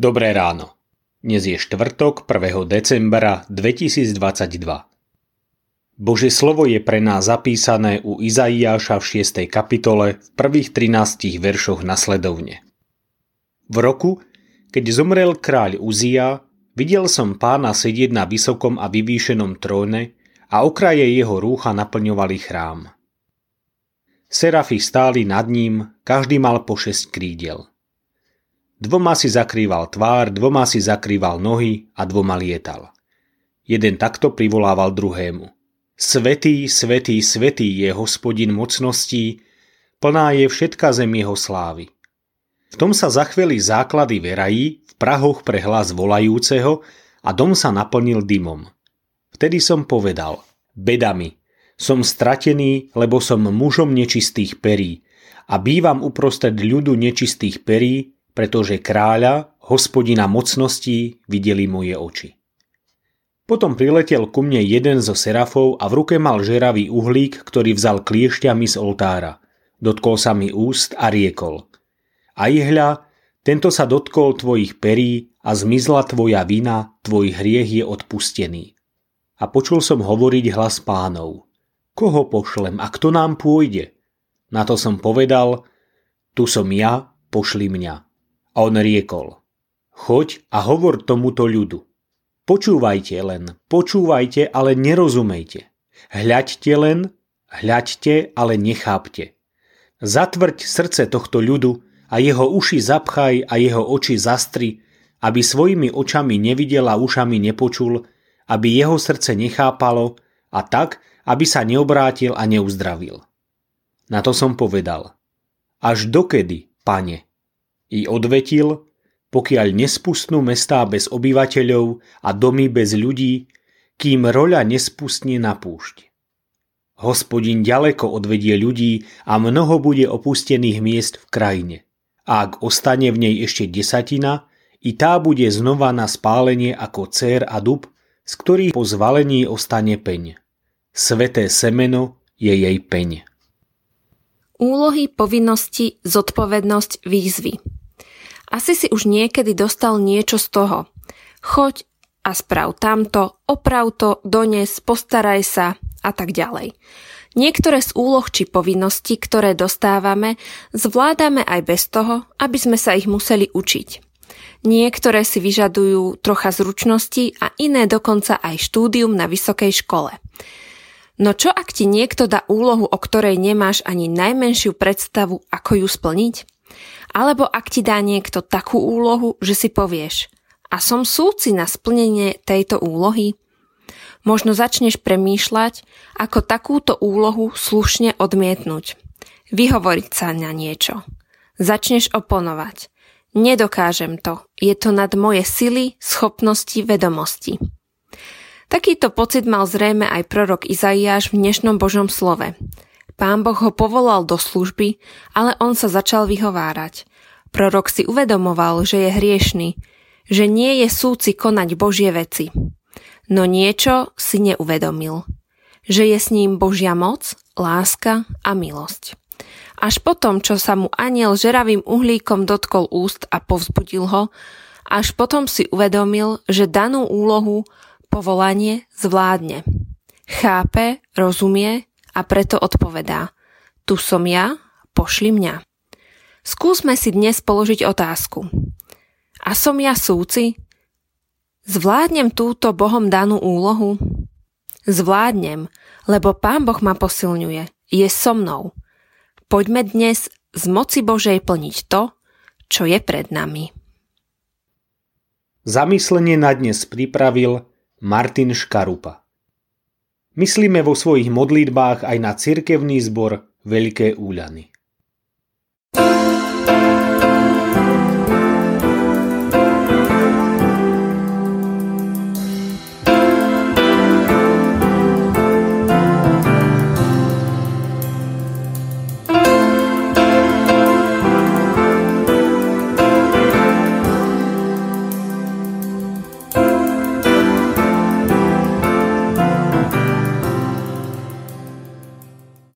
Dobré ráno. Dnes je štvrtok 1. decembra 2022. Bože slovo je pre nás zapísané u Izaiáša v 6. kapitole v prvých 13 veršoch nasledovne. V roku, keď zomrel kráľ Uzia, videl som pána sedieť na vysokom a vyvýšenom tróne a okraje jeho rúcha naplňovali chrám. Serafy stáli nad ním, každý mal po šesť krídel. Dvoma si zakrýval tvár, dvoma si zakrýval nohy a dvoma lietal. Jeden takto privolával druhému. Svetý, svetý, svetý je hospodin mocností, plná je všetka zem jeho slávy. V tom sa zachveli základy verají, v prahoch pre hlas volajúceho a dom sa naplnil dymom. Vtedy som povedal, bedami, som stratený, lebo som mužom nečistých perí a bývam uprostred ľudu nečistých perí, pretože kráľa, hospodina mocností, videli moje oči. Potom priletel ku mne jeden zo serafov a v ruke mal žeravý uhlík, ktorý vzal kliešťami z oltára. Dotkol sa mi úst a riekol. A ihľa, tento sa dotkol tvojich perí a zmizla tvoja vina, tvoj hriech je odpustený. A počul som hovoriť hlas pánov. Koho pošlem a kto nám pôjde? Na to som povedal, tu som ja, pošli mňa. A on riekol, choď a hovor tomuto ľudu. Počúvajte len, počúvajte, ale nerozumejte. Hľaďte len, hľaďte, ale nechápte. Zatvrď srdce tohto ľudu a jeho uši zapchaj a jeho oči zastri, aby svojimi očami nevidel a ušami nepočul, aby jeho srdce nechápalo a tak, aby sa neobrátil a neuzdravil. Na to som povedal. Až dokedy, pane? I odvetil, pokiaľ nespustnú mestá bez obyvateľov a domy bez ľudí, kým roľa nespustne na púšť. Hospodin ďaleko odvedie ľudí a mnoho bude opustených miest v krajine. A ak ostane v nej ešte desatina, i tá bude znova na spálenie ako cér a dub, z ktorých po zvalení ostane peň. Sveté semeno je jej peň. Úlohy, povinnosti, zodpovednosť, výzvy. Asi si už niekedy dostal niečo z toho. Choď a sprav tamto, oprav to, dones, postaraj sa a tak ďalej. Niektoré z úloh či povinností, ktoré dostávame, zvládame aj bez toho, aby sme sa ich museli učiť. Niektoré si vyžadujú trocha zručnosti a iné dokonca aj štúdium na vysokej škole. No čo ak ti niekto dá úlohu, o ktorej nemáš ani najmenšiu predstavu, ako ju splniť? Alebo ak ti dá niekto takú úlohu, že si povieš a som súci na splnenie tejto úlohy? Možno začneš premýšľať, ako takúto úlohu slušne odmietnúť. Vyhovoriť sa na niečo. Začneš oponovať. Nedokážem to. Je to nad moje sily, schopnosti, vedomosti. Takýto pocit mal zrejme aj prorok Izaiáš v dnešnom Božom slove. Pán Boh ho povolal do služby, ale on sa začal vyhovárať. Prorok si uvedomoval, že je hriešný, že nie je súci konať Božie veci. No niečo si neuvedomil. Že je s ním Božia moc, láska a milosť. Až potom, čo sa mu aniel žeravým uhlíkom dotkol úst a povzbudil ho, až potom si uvedomil, že danú úlohu, povolanie zvládne. Chápe, rozumie a preto odpovedá Tu som ja, pošli mňa. Skúsme si dnes položiť otázku. A som ja súci? Zvládnem túto Bohom danú úlohu? Zvládnem, lebo Pán Boh ma posilňuje, je so mnou. Poďme dnes z moci Božej plniť to, čo je pred nami. Zamyslenie na dnes pripravil Martin Škarupa. Myslíme vo svojich modlitbách aj na cirkevný zbor Veľké úľany. thank you